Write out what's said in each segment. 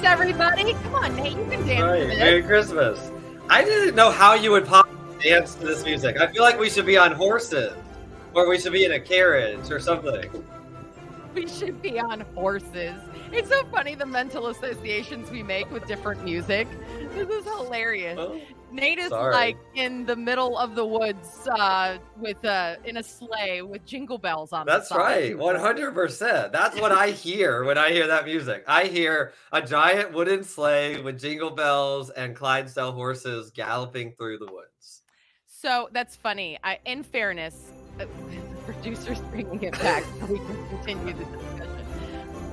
Christmas, everybody! Come on, Nate, you can dance. Right. Merry Christmas. I didn't know how you would pop dance to this music. I feel like we should be on horses, or we should be in a carriage or something. We should be on horses. It's so funny the mental associations we make with different music. This is hilarious. Nate is sorry. like in the middle of the woods uh, with uh, in a sleigh with jingle bells on. That's right, one hundred percent. That's what I hear when I hear that music. I hear a giant wooden sleigh with jingle bells and Clydesdale horses galloping through the woods. So that's funny. I, in fairness, uh, the producer's bringing it back so we can continue the.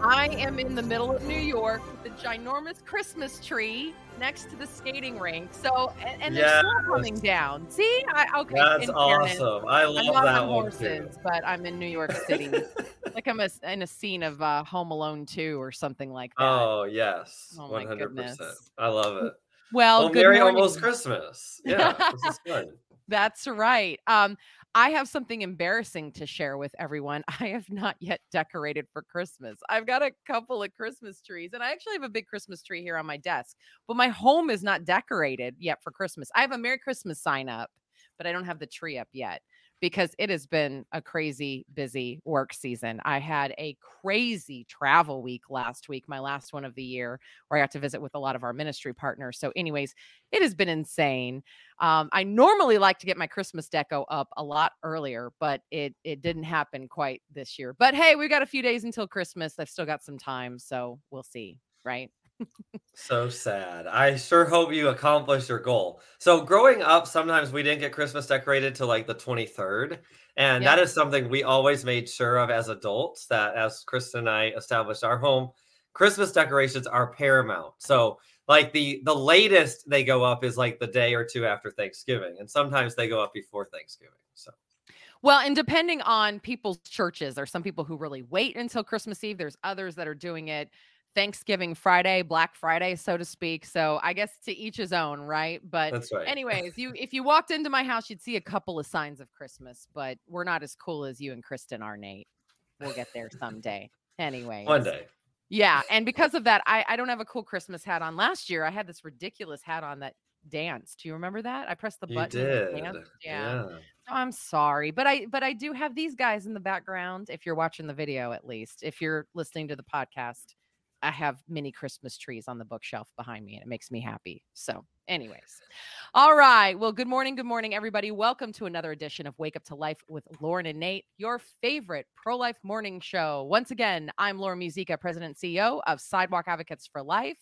I am in the middle of New York with a ginormous Christmas tree next to the skating rink. So, and, and there's snow Yes. coming down. See, I okay. That's awesome. I I'm love not that on one horses, too. but I'm in New York City. like I'm a, in a scene of uh, Home Alone 2 or something like that. Oh yes, Oh, one hundred percent. I love it. well, Well, good Merry morning. almost Christmas. Yeah, this is fun. That's right. Um, I have something embarrassing to share with everyone. I have not yet decorated for Christmas. I've got a couple of Christmas trees, and I actually have a big Christmas tree here on my desk, but my home is not decorated yet for Christmas. I have a Merry Christmas sign up, but I don't have the tree up yet because it has been a crazy busy work season. I had a crazy travel week last week, my last one of the year, where I got to visit with a lot of our ministry partners. So, anyways, it has been insane. Um, I normally like to get my Christmas deco up a lot earlier, but it it didn't happen quite this year. But hey, we've got a few days until Christmas. I've still got some time, so we'll see, right? So sad. I sure hope you accomplish your goal. So, growing up, sometimes we didn't get Christmas decorated till like the 23rd. And Yeah. that is something we always made sure of as adults that as Kristen and I established our home, Christmas decorations are paramount. So, like the the latest they go up is like the day or two after Thanksgiving, and sometimes they go up before Thanksgiving. So, Well, and depending on people's churches, there's some people who really wait until Christmas Eve. There's others that are doing it Thanksgiving Friday, Black Friday, so to speak. So I guess to each his own, right? But right. anyways, you if you walked into my house, you'd see a couple of signs of Christmas, but we're not as cool as you and Kristen are, Nate. We'll get there someday. anyway. One day. Yeah, and because of that, I, I don't have a cool Christmas hat on. Last year, I had this ridiculous hat on that danced. Do you remember that? I pressed the button. Yeah. yeah. So I'm sorry, but I but I do have these guys in the background. If you're watching the video, at least if you're listening to the podcast, I have many Christmas trees on the bookshelf behind me, and it makes me happy. So, anyways, all right. Well, good morning, good morning, everybody. Welcome to another edition of Wake Up to Life with Lauren and Nate, your favorite pro-life morning show. Once again, I'm Lauren Muzyka, President CEO of Sidewalk Advocates for Life.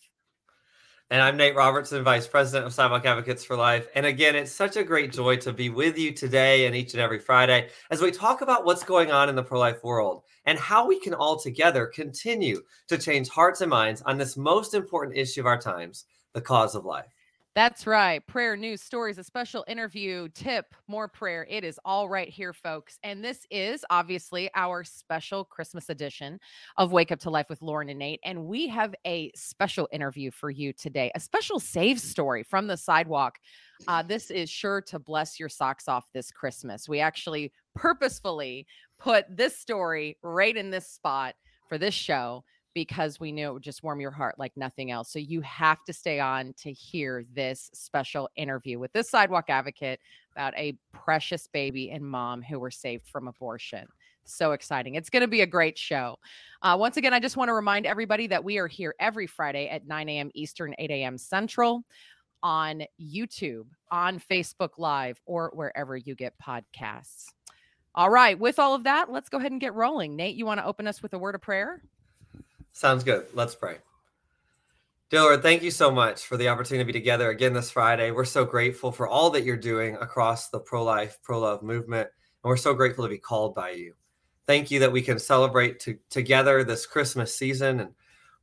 And I'm Nate Robertson, Vice President of Sidewalk Advocates for Life. And again, it's such a great joy to be with you today and each and every Friday as we talk about what's going on in the pro life world and how we can all together continue to change hearts and minds on this most important issue of our times the cause of life. That's right. Prayer, news, stories, a special interview, tip, more prayer. It is all right here, folks. And this is obviously our special Christmas edition of Wake Up to Life with Lauren and Nate. And we have a special interview for you today, a special save story from the sidewalk. Uh, this is sure to bless your socks off this Christmas. We actually purposefully put this story right in this spot for this show because we knew it would just warm your heart like nothing else. So you have to stay on to hear this special interview with this sidewalk advocate about a precious baby and mom who were saved from abortion. So exciting. It's going to be a great show. Uh, once again, I just want to remind everybody that we are here every Friday at 9 a.m. Eastern, 8 a.m. Central on YouTube, on Facebook Live, or wherever you get podcasts. All right. With all of that, let's go ahead and get rolling. Nate, you want to open us with a word of prayer? Sounds good. Let's pray. Dear Lord, thank you so much for the opportunity to be together again this Friday. We're so grateful for all that you're doing across the pro life, pro love movement. And we're so grateful to be called by you. Thank you that we can celebrate to, together this Christmas season. And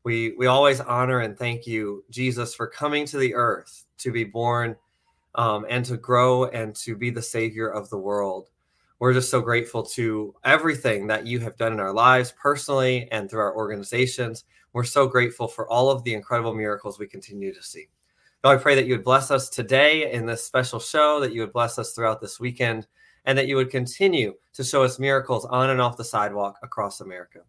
we, we always honor and thank you, Jesus, for coming to the earth to be born um, and to grow and to be the Savior of the world. We're just so grateful to everything that you have done in our lives personally and through our organizations. We're so grateful for all of the incredible miracles we continue to see. God, I pray that you would bless us today in this special show, that you would bless us throughout this weekend, and that you would continue to show us miracles on and off the sidewalk across America.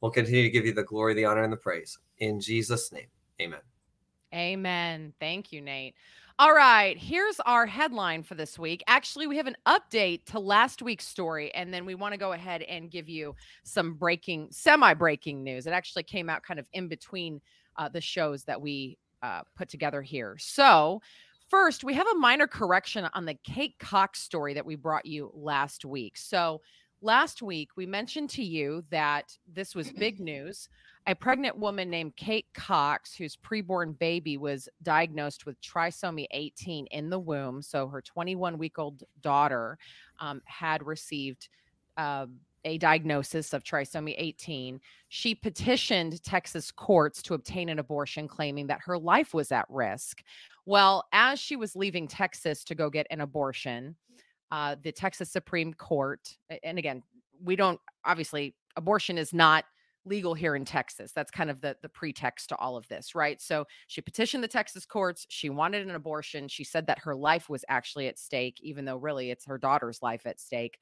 We'll continue to give you the glory, the honor, and the praise. In Jesus' name, Amen. Amen. Thank you, Nate. All right, here's our headline for this week. Actually, we have an update to last week's story, and then we want to go ahead and give you some breaking, semi breaking news. It actually came out kind of in between uh, the shows that we uh, put together here. So, first, we have a minor correction on the Kate Cox story that we brought you last week. So, last week we mentioned to you that this was big news a pregnant woman named Kate Cox, whose preborn baby was diagnosed with trisomy 18 in the womb. So her 21 week old daughter um, had received uh, a diagnosis of trisomy 18. She petitioned Texas courts to obtain an abortion, claiming that her life was at risk. Well, as she was leaving Texas to go get an abortion, uh, the Texas Supreme Court, and again, we don't obviously, abortion is not legal here in Texas. That's kind of the the pretext to all of this, right? So she petitioned the Texas courts. She wanted an abortion. She said that her life was actually at stake, even though really it's her daughter's life at stake.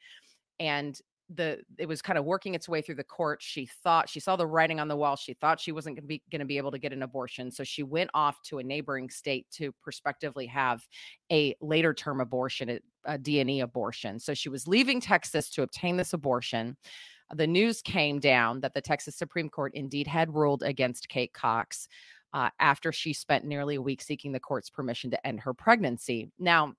And the it was kind of working its way through the court. She thought she saw the writing on the wall. She thought she wasn't going to be going to be able to get an abortion, so she went off to a neighboring state to prospectively have a later term abortion, a D&E abortion. So she was leaving Texas to obtain this abortion the news came down that the Texas Supreme Court indeed had ruled against Kate Cox uh, after she spent nearly a week seeking the court's permission to end her pregnancy. Now,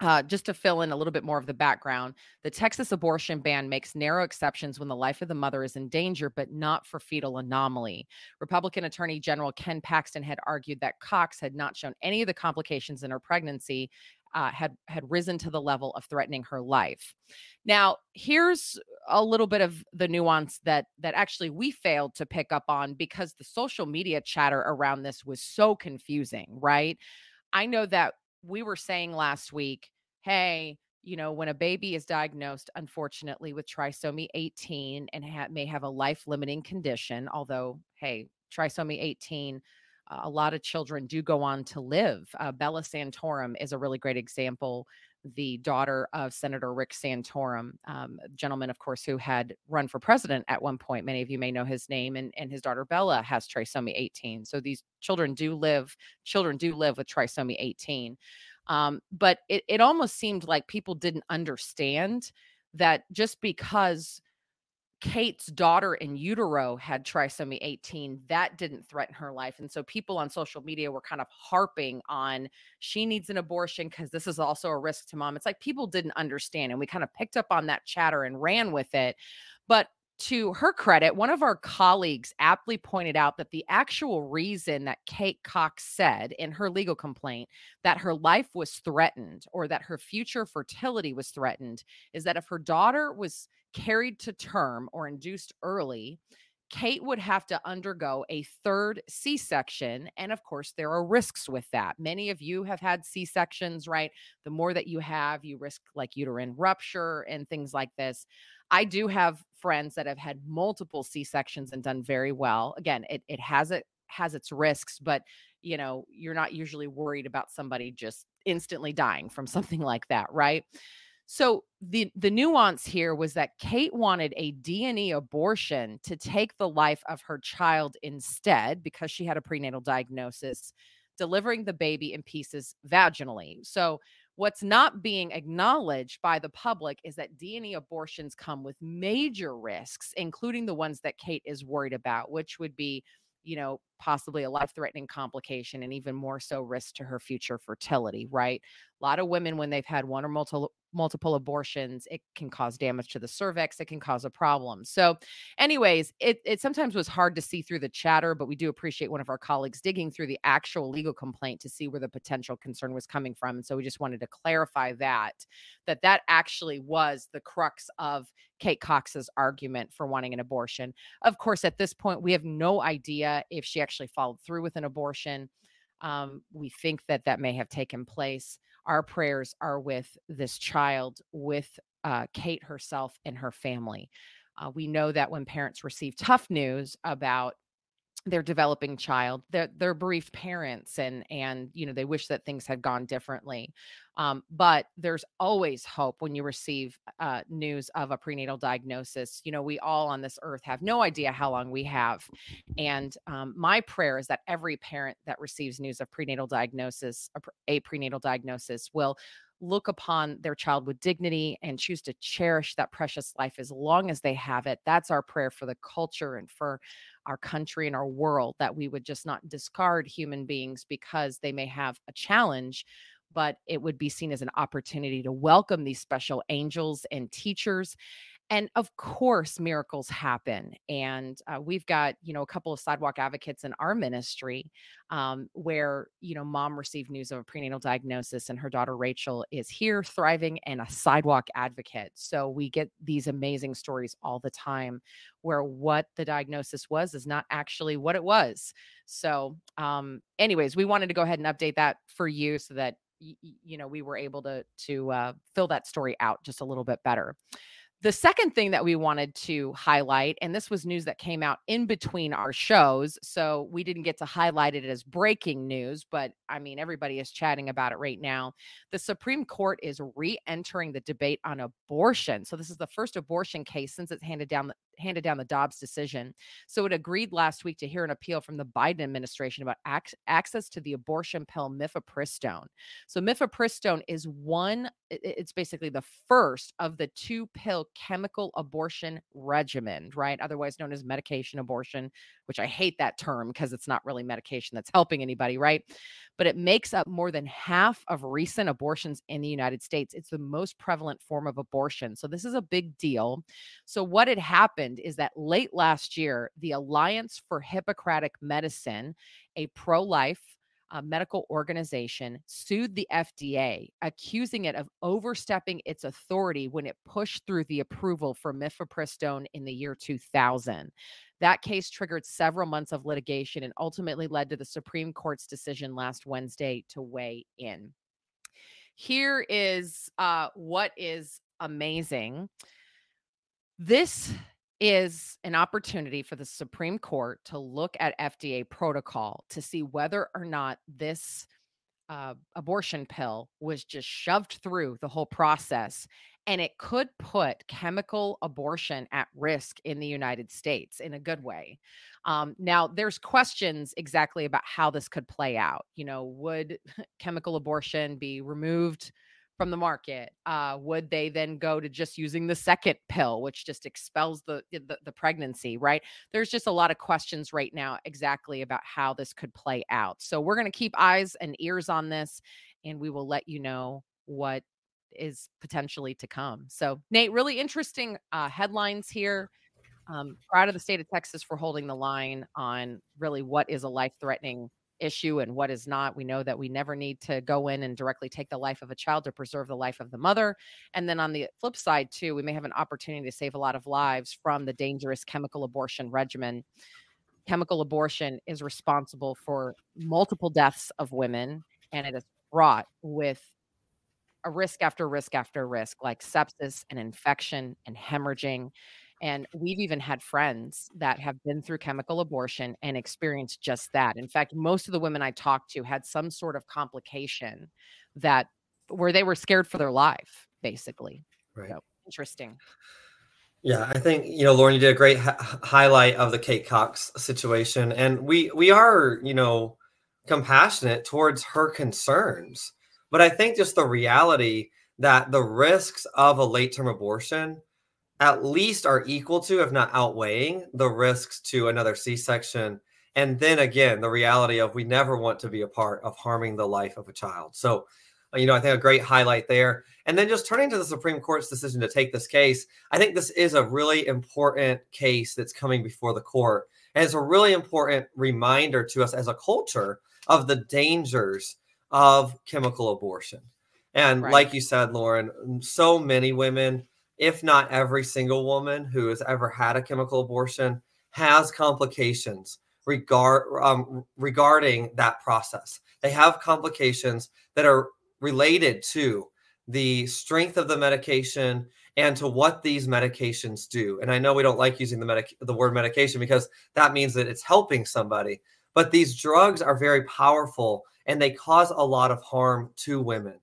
uh, just to fill in a little bit more of the background, the Texas abortion ban makes narrow exceptions when the life of the mother is in danger, but not for fetal anomaly. Republican Attorney General Ken Paxton had argued that Cox had not shown any of the complications in her pregnancy uh, had had risen to the level of threatening her life. Now, here's a little bit of the nuance that that actually we failed to pick up on because the social media chatter around this was so confusing, right? I know that we were saying last week, hey, you know, when a baby is diagnosed, unfortunately, with trisomy 18 and ha- may have a life limiting condition, although, hey, trisomy 18 a lot of children do go on to live. Uh, Bella Santorum is a really great example. The daughter of Senator Rick Santorum, um, gentleman, of course, who had run for president at one point. Many of you may know his name, and, and his daughter Bella has trisomy 18. So these children do live, children do live with trisomy 18. Um, but it, it almost seemed like people didn't understand that just because Kate's daughter in utero had trisomy 18. That didn't threaten her life. And so people on social media were kind of harping on she needs an abortion because this is also a risk to mom. It's like people didn't understand. And we kind of picked up on that chatter and ran with it. But to her credit, one of our colleagues aptly pointed out that the actual reason that Kate Cox said in her legal complaint that her life was threatened or that her future fertility was threatened is that if her daughter was carried to term or induced early, Kate would have to undergo a third C section. And of course, there are risks with that. Many of you have had C sections, right? The more that you have, you risk like uterine rupture and things like this. I do have friends that have had multiple C sections and done very well. Again, it, it has it has its risks, but you know, you're not usually worried about somebody just instantly dying from something like that, right? So the the nuance here was that Kate wanted a D&E abortion to take the life of her child instead because she had a prenatal diagnosis, delivering the baby in pieces vaginally. So what's not being acknowledged by the public is that D&E abortions come with major risks, including the ones that Kate is worried about, which would be you know, possibly a life threatening complication and even more so risk to her future fertility, right? A lot of women, when they've had one or multiple multiple abortions, it can cause damage to the cervix. It can cause a problem. So, anyways, it it sometimes was hard to see through the chatter, but we do appreciate one of our colleagues digging through the actual legal complaint to see where the potential concern was coming from. And so we just wanted to clarify that that that actually was the crux of Kate Cox's argument for wanting an abortion. Of course, at this point, we have no idea if she actually followed through with an abortion. Um, we think that that may have taken place our prayers are with this child, with uh, Kate herself and her family. Uh, we know that when parents receive tough news about their developing child their their bereaved parents and and you know they wish that things had gone differently. Um, but there's always hope when you receive uh, news of a prenatal diagnosis. You know we all on this earth have no idea how long we have. And um, my prayer is that every parent that receives news of prenatal diagnosis a prenatal diagnosis will look upon their child with dignity and choose to cherish that precious life as long as they have it. That's our prayer for the culture and for our country and our world that we would just not discard human beings because they may have a challenge but it would be seen as an opportunity to welcome these special angels and teachers and of course miracles happen and uh, we've got you know a couple of sidewalk advocates in our ministry um, where you know mom received news of a prenatal diagnosis and her daughter rachel is here thriving and a sidewalk advocate. So we get these amazing stories all the time where what the diagnosis was is not actually what it was. So um anyways we wanted to go ahead and update that for you so that you know we were able to to uh, fill that story out just a little bit better the second thing that we wanted to highlight, and this was news that came out in between our shows, so we didn't get to highlight it as breaking news, but I mean, everybody is chatting about it right now. The Supreme Court is re entering the debate on abortion. So, this is the first abortion case since it's handed down handed down the Dobbs decision. So it agreed last week to hear an appeal from the Biden administration about ac- access to the abortion pill mifepristone. So mifepristone is one it's basically the first of the two pill chemical abortion regimen, right? Otherwise known as medication abortion, which I hate that term because it's not really medication that's helping anybody, right? But it makes up more than half of recent abortions in the United States. It's the most prevalent form of abortion. So this is a big deal. So what had happened is that late last year, the Alliance for Hippocratic Medicine, a pro-life uh, medical organization sued the FDA, accusing it of overstepping its authority when it pushed through the approval for mifepristone in the year 2000. That case triggered several months of litigation and ultimately led to the Supreme Court's decision last Wednesday to weigh in. Here is uh, what is amazing. This is an opportunity for the Supreme Court to look at FDA protocol to see whether or not this uh, abortion pill was just shoved through the whole process and it could put chemical abortion at risk in the United States in a good way. Um, now, there's questions exactly about how this could play out. You know, would chemical abortion be removed? From the market uh, would they then go to just using the second pill which just expels the, the, the pregnancy right? There's just a lot of questions right now exactly about how this could play out. So we're going to keep eyes and ears on this and we will let you know what is potentially to come. So nate really interesting uh, headlines here. Um, proud of the state of texas for holding the line on really what is a life threatening issue and what is not. We know that we never need to go in and directly take the life of a child to preserve the life of the mother. And then on the flip side, too, we may have an opportunity to save a lot of lives from the dangerous chemical abortion regimen. Chemical abortion is responsible for multiple deaths of women, and it is fraught with a risk after risk after risk, like sepsis and infection and hemorrhaging. And we've even had friends that have been through chemical abortion and experienced just that. In fact, most of the women I talked to had some sort of complication that where they were scared for their life, basically. Right. So, interesting. Yeah, I think you know, Lauren, you did a great highlight of the Kate Cox situation, and we we are you know compassionate towards her concerns, but I think just the reality that the risks of a late term abortion at least are equal to, if not outweighing, the risks to another C section. And then again, the reality of we never want to be a part of harming the life of a child. So, you know, I think a great highlight there. And then just turning to the Supreme Court's decision to take this case, I think this is a really important case that's coming before the court. And it's a really important reminder to us as a culture of the dangers of chemical abortion. And right. like you said, Lauren, so many women if not every single woman who has ever had a chemical abortion has complications regard um, regarding that process. They have complications that are related to the strength of the medication and to what these medications do. And I know we don't like using the medic- the word medication because that means that it's helping somebody, but these drugs are very powerful and they cause a lot of harm to women.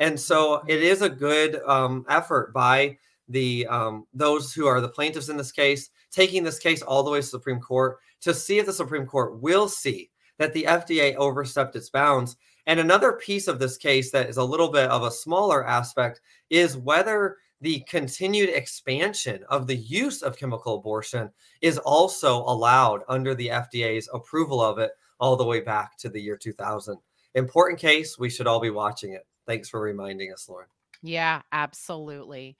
And so mm-hmm. it is a good um, effort by the um, those who are the plaintiffs in this case, taking this case all the way to the Supreme Court to see if the Supreme Court will see that the FDA overstepped its bounds. And another piece of this case that is a little bit of a smaller aspect is whether the continued expansion of the use of chemical abortion is also allowed under the FDA's approval of it all the way back to the year 2000. Important case. We should all be watching it. Thanks for reminding us, Lauren. Yeah, absolutely.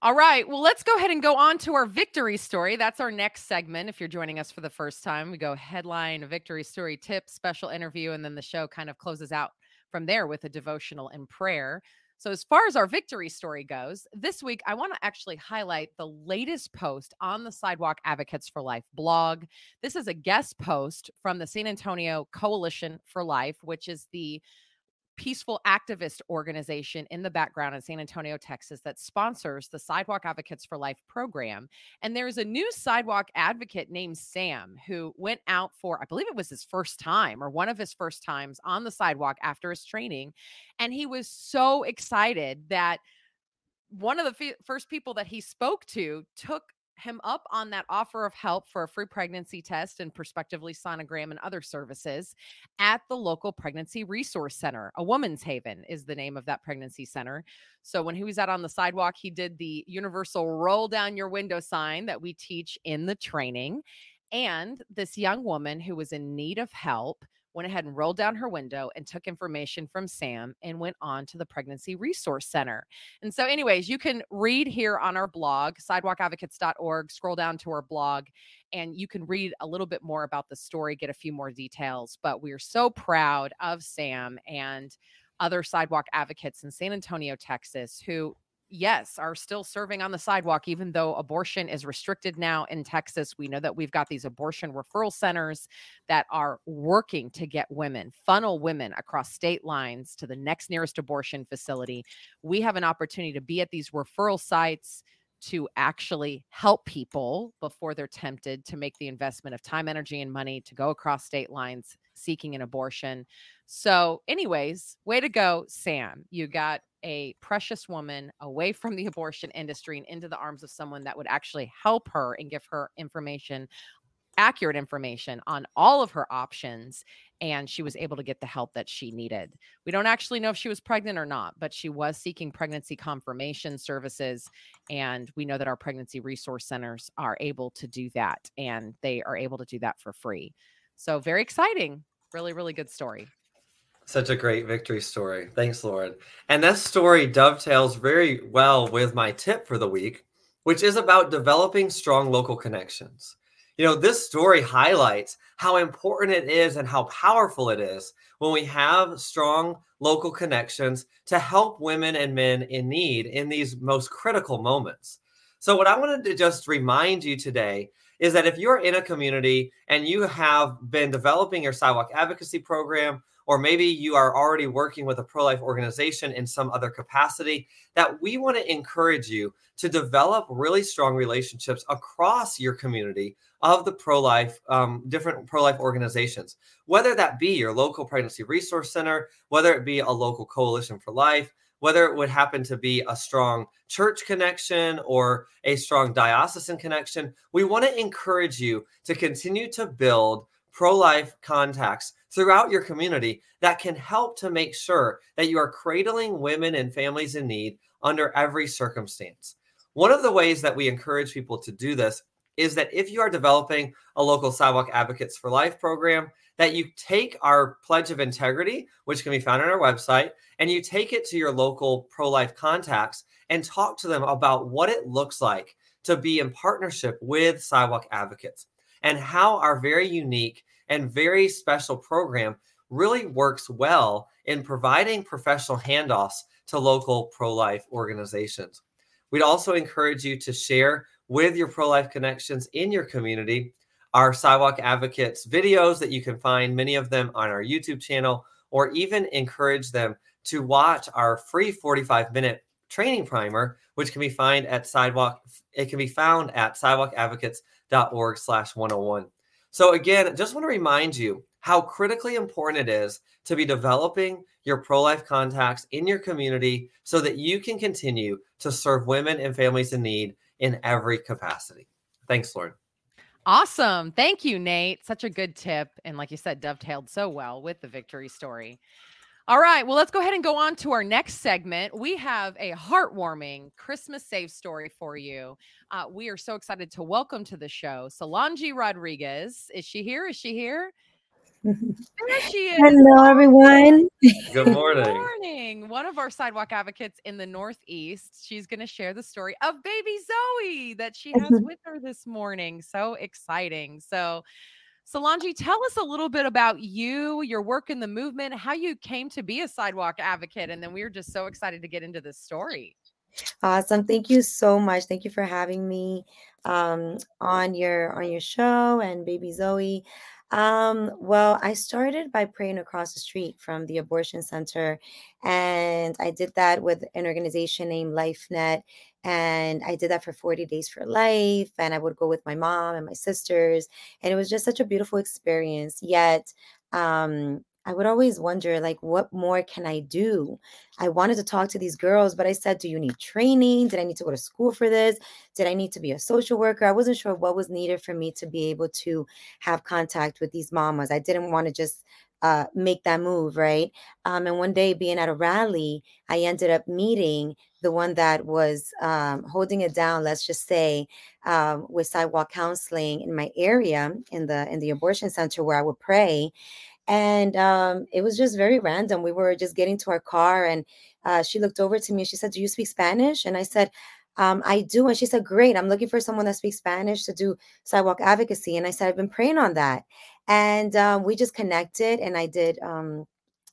All right. Well, let's go ahead and go on to our victory story. That's our next segment. If you're joining us for the first time, we go headline, victory story, tip, special interview, and then the show kind of closes out from there with a devotional and prayer. So, as far as our victory story goes, this week I want to actually highlight the latest post on the Sidewalk Advocates for Life blog. This is a guest post from the San Antonio Coalition for Life, which is the peaceful activist organization in the background in San Antonio, Texas, that sponsors the Sidewalk Advocates for Life program. And there's a new sidewalk advocate named Sam who went out for, I believe it was his first time or one of his first times on the sidewalk after his training. And he was so excited that one of the f- first people that he spoke to took him up on that offer of help for a free pregnancy test and prospectively sonogram and other services at the local pregnancy resource center. A woman's haven is the name of that pregnancy center. So when he was out on the sidewalk, he did the universal roll down your window sign that we teach in the training. And this young woman who was in need of help went ahead and rolled down her window and took information from Sam and went on to the Pregnancy Resource Center. And so, anyways, you can read here on our blog, sidewalkadvocates.org, scroll down to our blog, and you can read a little bit more about the story, get a few more details. But we are so proud of Sam and other sidewalk advocates in San Antonio, Texas, who yes, are still serving on the sidewalk, even though abortion is restricted now in Texas. We know that we've got these abortion referral centers that are working to get women, funnel women across state lines to the next nearest abortion facility. We have an opportunity to be at these referral sites to actually help people before they're tempted to make the investment of time, energy, and money to go across state lines seeking an abortion. So, anyways, way to go, Sam. You got a precious woman away from the abortion industry and into the arms of someone that would actually help her and give her information accurate information on all of her options and she was able to get the help that she needed. We don't actually know if she was pregnant or not, but she was seeking pregnancy confirmation services and we know that our pregnancy resource centers are able to do that and they are able to do that for free. So very exciting. Really really good story. Such a great victory story. Thanks, Lauren. And this story dovetails very well with my tip for the week, which is about developing strong local connections. You know, this story highlights how important it is and how powerful it is when we have strong local connections to help women and men in need in these most critical moments. So, what I wanted to just remind you today is that if you're in a community and you have been developing your sidewalk advocacy program or maybe you are already working with a pro life organization in some other capacity, that we want to encourage you to develop really strong relationships across your community of the pro life, um, different pro life organizations, whether that be your local pregnancy resource center, whether it be a local coalition for life. Whether it would happen to be a strong church connection or a strong diocesan connection, we want to encourage you to continue to build pro life contacts throughout your community that can help to make sure that you are cradling women and families in need under every circumstance. One of the ways that we encourage people to do this is that if you are developing a local sidewalk advocates for life program that you take our pledge of integrity which can be found on our website and you take it to your local pro-life contacts and talk to them about what it looks like to be in partnership with sidewalk advocates and how our very unique and very special program really works well in providing professional handoffs to local pro life organizations. We'd also encourage you to share with your pro life connections in your community our Sidewalk Advocates videos that you can find many of them on our YouTube channel, or even encourage them to watch our free 45 minute training primer, which can be found at sidewalk. It can be found at sidewalkadvocates.org slash 101. So again, just want to remind you how critically important it is to be developing your pro-life contacts in your community so that you can continue to serve women and families in need in every capacity. Thanks, Lauren. Awesome. Thank you, Nate. Such a good tip. And like you said, dovetailed so well with the victory story. All right. Well, let's go ahead and go on to our next segment. We have a heartwarming Christmas save story for you. Uh, we are so excited to welcome to the show Solange Rodriguez. Is she here? Is she here? There she is. Hello, everyone. Good morning. Good morning. One of our sidewalk advocates in the Northeast. She's going to share the story of baby Zoe that she has with her this morning. So exciting. So, Solange, tell us a little bit about you, your work in the movement, how you came to be a sidewalk advocate. And then we are just so excited to get into this story. Awesome. Thank you so much. Thank you for having me um, on your on your show and baby Zoe. Um, well, I started by praying across the street from the abortion center, and I did that with an organization named LifeNet. And I did that for 40 days for life. And I would go with my mom and my sisters. And it was just such a beautiful experience. Yet, um, I would always wonder, like, what more can I do? I wanted to talk to these girls, but I said, Do you need training? Did I need to go to school for this? Did I need to be a social worker? I wasn't sure what was needed for me to be able to have contact with these mamas. I didn't want to just uh, make that move, right? Um, and one day, being at a rally, I ended up meeting the one that was um, holding it down. Let's just say um, with sidewalk counseling in my area, in the in the abortion center where I would pray, and um, it was just very random. We were just getting to our car, and uh, she looked over to me and she said, "Do you speak Spanish?" And I said, um, "I do." And she said, "Great. I'm looking for someone that speaks Spanish to do sidewalk advocacy." And I said, "I've been praying on that," and um, we just connected, and I did um,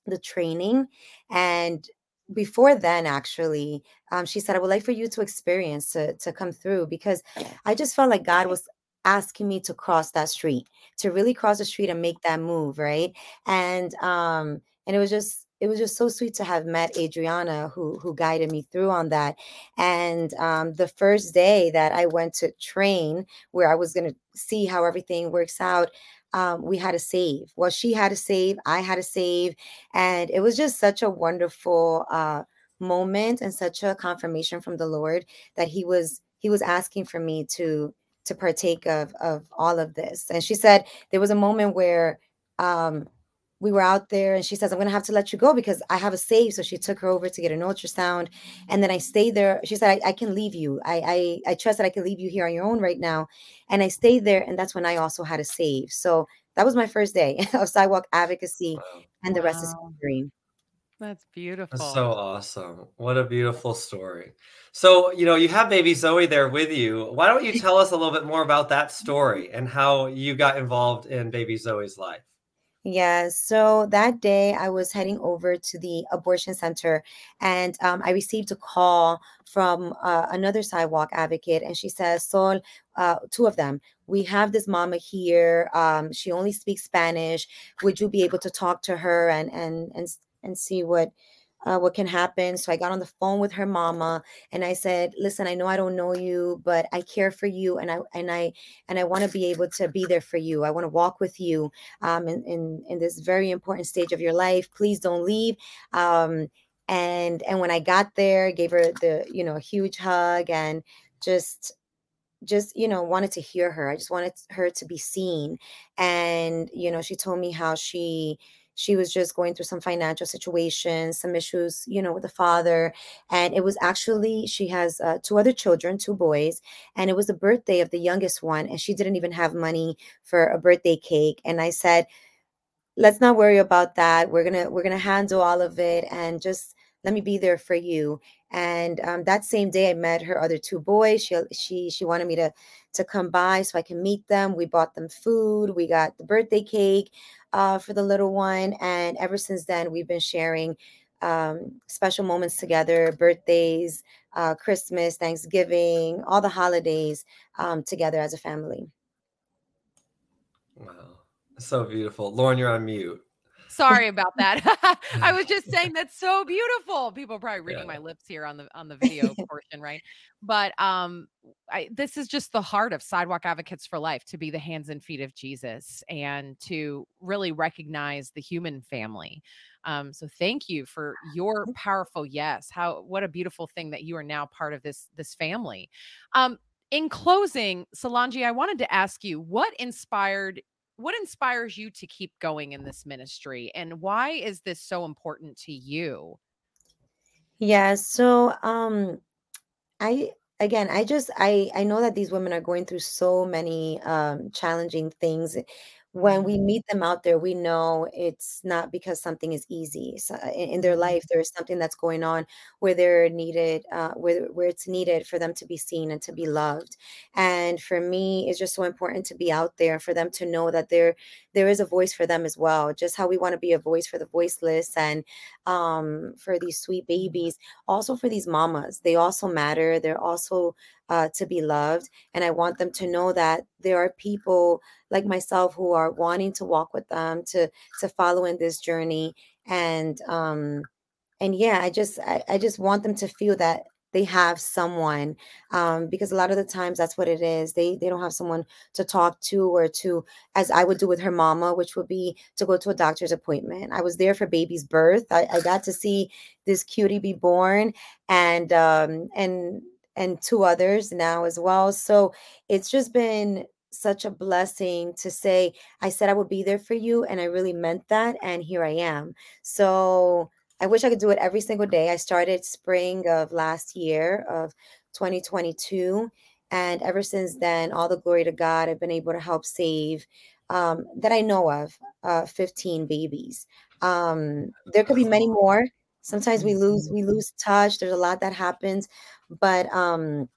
the training, and before then actually um, she said i would like for you to experience to, to come through because i just felt like god was asking me to cross that street, to really cross the street and make that move, right? And um, and it was just it was just so sweet to have met Adriana who who guided me through on that. And um, the first day that I went to train, where I was going to see how everything works out, um, we had to save. Well, she had to save, I had to save, and it was just such a wonderful uh, moment and such a confirmation from the Lord that He was He was asking for me to to partake of of all of this. And she said there was a moment where um, we were out there and she says, I'm gonna have to let you go because I have a save. So she took her over to get an ultrasound. And then I stayed there. She said, I, I can leave you. I, I I trust that I can leave you here on your own right now. And I stayed there, and that's when I also had a save. So that was my first day of sidewalk advocacy, wow. and the wow. rest is history. That's beautiful. That's so awesome. What a beautiful story. So, you know, you have baby Zoe there with you. Why don't you tell us a little bit more about that story and how you got involved in baby Zoe's life? Yeah, so that day I was heading over to the abortion center and um, I received a call from uh, another sidewalk advocate, and she says, Sol, uh, two of them, we have this mama here. Um, she only speaks Spanish. Would you be able to talk to her and and and and see what uh, what can happen. So I got on the phone with her mama and I said, "Listen, I know I don't know you, but I care for you, and I and I and I want to be able to be there for you. I want to walk with you um, in, in in this very important stage of your life. Please don't leave." Um, and and when I got there, gave her the you know a huge hug and just just you know wanted to hear her. I just wanted her to be seen, and you know she told me how she she was just going through some financial situations, some issues, you know, with the father. And it was actually, she has uh, two other children, two boys, and it was the birthday of the youngest one. And she didn't even have money for a birthday cake. And I said, let's not worry about that. We're going to, we're going to handle all of it and just let me be there for you. And um, that same day, I met her other two boys. She she she wanted me to to come by so I can meet them. We bought them food. We got the birthday cake uh, for the little one, and ever since then, we've been sharing um, special moments together, birthdays, uh, Christmas, Thanksgiving, all the holidays um, together as a family. Wow, so beautiful, Lauren. You're on mute. Sorry about that. I was just saying that's so beautiful. People are probably reading Yeah. my lips here on the on the video portion, right? But um I, this is just the heart of Sidewalk Advocates for Life to be the hands and feet of Jesus and to really recognize the human family. Um, so thank you for your powerful yes. How what a beautiful thing that you are now part of this this family. Um, in closing, Solange, I wanted to ask you what inspired what inspires you to keep going in this ministry and why is this so important to you? Yeah, so um I again, I just I I know that these women are going through so many um challenging things. When we Mhm, meet them out there, we know it's not because something is easy. So in, in their mhm, life, there's something that's going on where they're needed, uh, where where it's needed for them to be seen and to be loved. And for me, it's just so important to be out there for them to know that there there is a voice for them as well. Just how we want to be a voice for the voiceless and um, for these sweet babies also for these mamas they also matter they're also uh, to be loved and i want them to know that there are people like myself who are wanting to walk with them to to follow in this journey and um and yeah i just I, I just want them to feel that they have someone um, because a lot of the times that's what it is they they don't have someone to talk to or to as i would do with her mama which would be to go to a doctor's appointment. I was there for baby's birth. I, I got to see this cutie be born and um and and two others now as well so it's just been such a blessing to say i said i would be there for you and i really meant that and here i am so I wish I could do it every single day. I started spring of last year of 2022. And ever since then, all the glory to God, I've been able to help save um, that I know of uh, 15 babies. Um, there could be many more. Sometimes we lose mhm. we lose touch. There's a lot that happens, but um,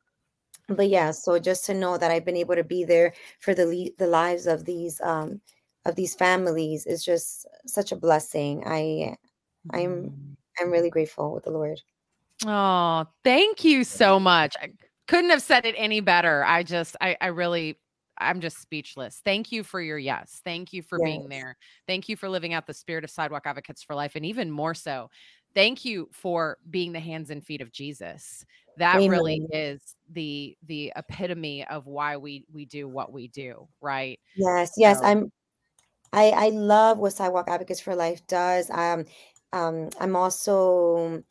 but yeah. So just to know that I've been able to be there for the le- the lives of these um, of these families is just such a blessing. I I'm Mhm. I'm really grateful with the Lord. Oh, thank you so much. I couldn't have said it any better. I just, I, I really, I'm just speechless. Thank you for your yes. Thank you for being there. Thank you for living out the spirit of Sidewalk Advocates for Life. And even more so, thank you for being the hands and feet of Jesus. That really is the the epitome of why we we do what we do, right? Yes, yes. So I'm I I love what Sidewalk Advocates for Life does. Um, um, I'm also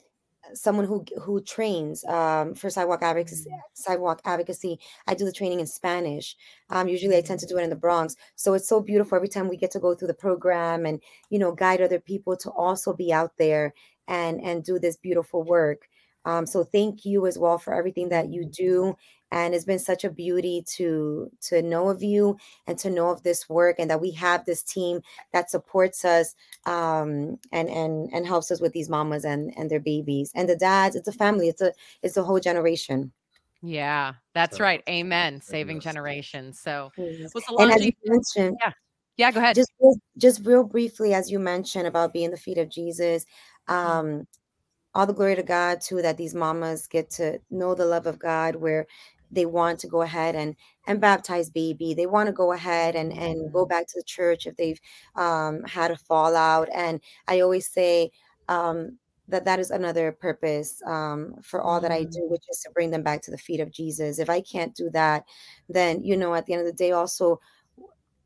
someone who who trains um, for sidewalk advocacy. Mhm, Sidewalk advocacy. I do the training in Spanish. Um, usually, I tend to mhm, do it in the Bronx. So it's so beautiful every time we get to go through the program and you know guide other people to also be out there and and do this beautiful work. Um, so thank you as well for everything that you do. And it's been such a beauty to to know of you and to know of this work and that we have this team that supports us um and and and helps us with these mamas and and their babies and the dads it's a family it's a it's a whole generation yeah, that's So right. Amen. Saving Goodness. generations. So, Yes. well, and as you mentioned yeah, yeah, go ahead. just real- just real briefly as you mentioned about being the feet of jesus um all the glory to God too that these mamas get to know the love of God where they want to go ahead and and baptize baby. They want to go ahead and and go mhm, back to the church if they've um, had a fallout. And I always say um, that that is another purpose um, for all that I mm. do, which is to bring them back to the feet of Jesus. If I can't do that, then you know at the end of the day, also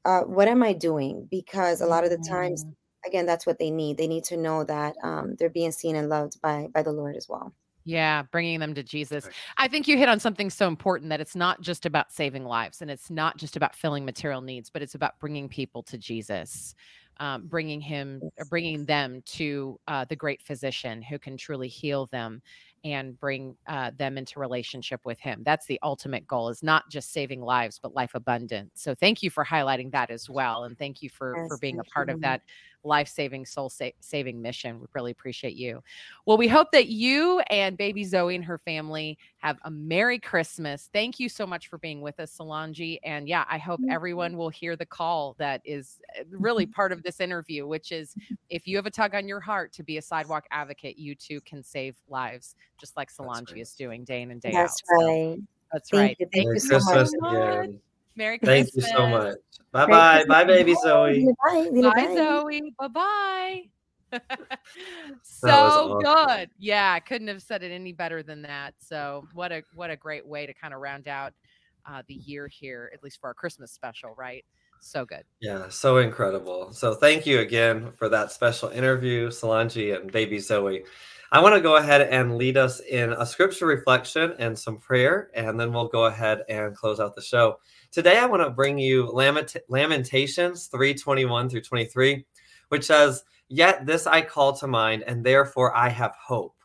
uh, what am I doing? Because a lot of the times. Again, that's what they need. They need to know that um, they're being seen and loved by by the Lord as well. Yeah, bringing them to Jesus. I think you hit on something so important that it's not just about saving lives and it's not just about filling material needs, but it's about bringing people to Jesus, um, bringing him, or bringing them to uh, the great physician who can truly heal them and bring uh, them into relationship with him. That's the ultimate goal is not just saving lives, but life abundant. So thank you for highlighting that as well. And thank you for, for being a thank part of you. that life-saving, soul-saving mission. We really appreciate you. Well, we hope that you and baby Zoe and her family have a Merry Christmas. Thank you so much for being with us, Solange. And yeah, I hope everyone will hear the call that is uh, really part of this interview, which is if you have a tug on your heart to be a sidewalk advocate, you too can save lives, just like That's Solange is doing day in and day That's out. So right. that's Thank right. you. Thank Thank you Merry you so much. so Christmas much. again. Merry Christmas. Thank you so much. Bye bye. Bye, baby Zoe. Bye, Bye, Zoe. Bye bye. so awesome. good. Yeah, I couldn't have said it any better than that. So what a what a great way to kind of round out uh, the year here, at least for our Christmas special, right? So good. Yeah, so incredible. So thank you again for that special interview, Solange and baby Zoe. I want to go ahead and lead us in a scripture reflection and some prayer, and then we'll go ahead and close out the show. Today, I want to bring you Lament- Lamentations 321 through 23, which says, Yet this I call to mind, and therefore I have hope.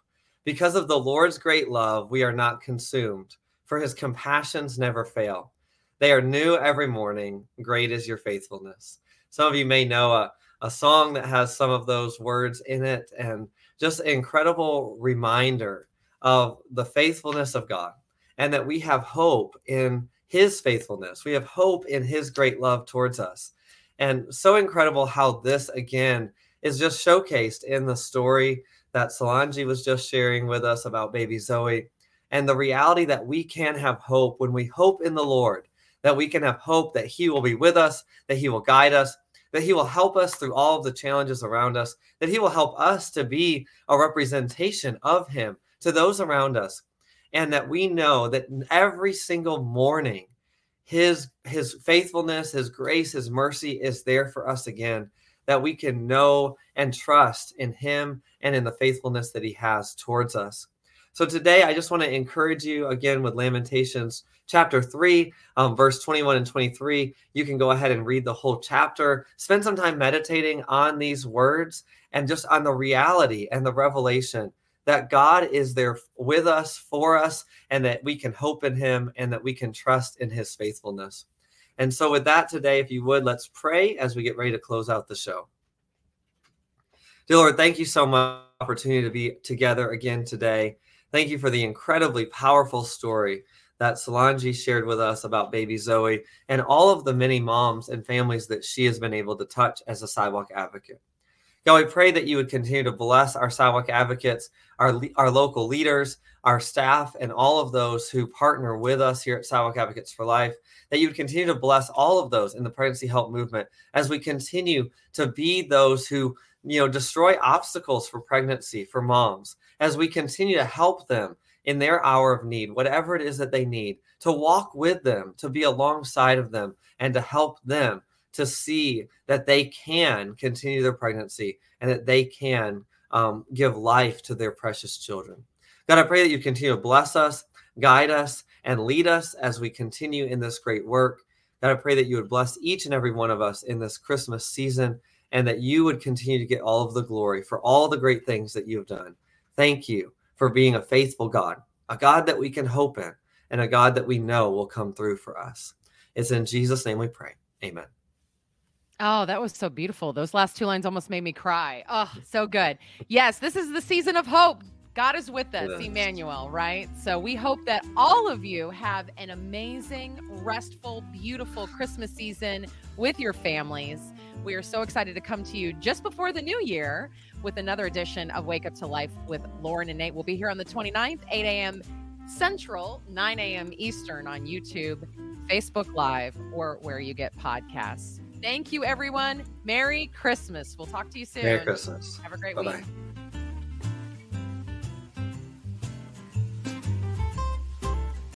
Because of the Lord's great love, we are not consumed, for his compassions never fail. They are new every morning. Great is your faithfulness. Some of you may know a, a song that has some of those words in it, and just incredible reminder of the faithfulness of God and that we have hope in his faithfulness. We have hope in his great love towards us. And so incredible how this again is just showcased in the story that Solange was just sharing with us about baby Zoe and the reality that we can have hope when we hope in the Lord, that we can have hope that he will be with us, that he will guide us, that he will help us through all of the challenges around us, that he will help us to be a representation of him to those around us, and that we know that every single morning his his faithfulness, his grace, his mercy is there for us again, that we can know and trust in him and in the faithfulness that he has towards us. So today I just want to encourage you again with Lamentations chapter 3, um, verse 21 and 23. You can go ahead and read the whole chapter, spend some time meditating on these words and just on the reality and the revelation that God is there with us, for us, and that we can hope in Him and that we can trust in His faithfulness. And so, with that today, if you would, let's pray as we get ready to close out the show. Dear Lord, thank you so much for the opportunity to be together again today. Thank you for the incredibly powerful story that Solange shared with us about baby Zoe and all of the many moms and families that she has been able to touch as a sidewalk advocate. God, we pray that you would continue to bless our sidewalk advocates, our, our local leaders, our staff, and all of those who partner with us here at Sidewalk Advocates for Life, that you would continue to bless all of those in the pregnancy help movement as we continue to be those who you know destroy obstacles for pregnancy for moms as we continue to help them in their hour of need whatever it is that they need to walk with them to be alongside of them and to help them to see that they can continue their pregnancy and that they can um, give life to their precious children. God, I pray that you continue to bless us, guide us, and lead us as we continue in this great work. God, I pray that you would bless each and every one of us in this Christmas season and that you would continue to get all of the glory for all the great things that you have done. Thank you for being a faithful God, a God that we can hope in, and a God that we know will come through for us. It's in Jesus' name we pray. Amen. Oh, that was so beautiful. Those last two lines almost made me cry. Oh, so good. Yes, this is the season of hope. God is with us, Yes. Emmanuel, right? So we hope that all of you have an amazing, restful, beautiful Christmas season with your families. We are so excited to come to you just before the new year with another edition of Wake Up to Life with Lauren and Nate. We'll be here on the 29th, 8 a.m. Central, 9 a.m. Eastern on YouTube, Facebook Live, or where you get podcasts. Thank you, everyone. Merry Christmas. We'll talk to you soon. Merry Christmas. Have a great Bye-bye. week.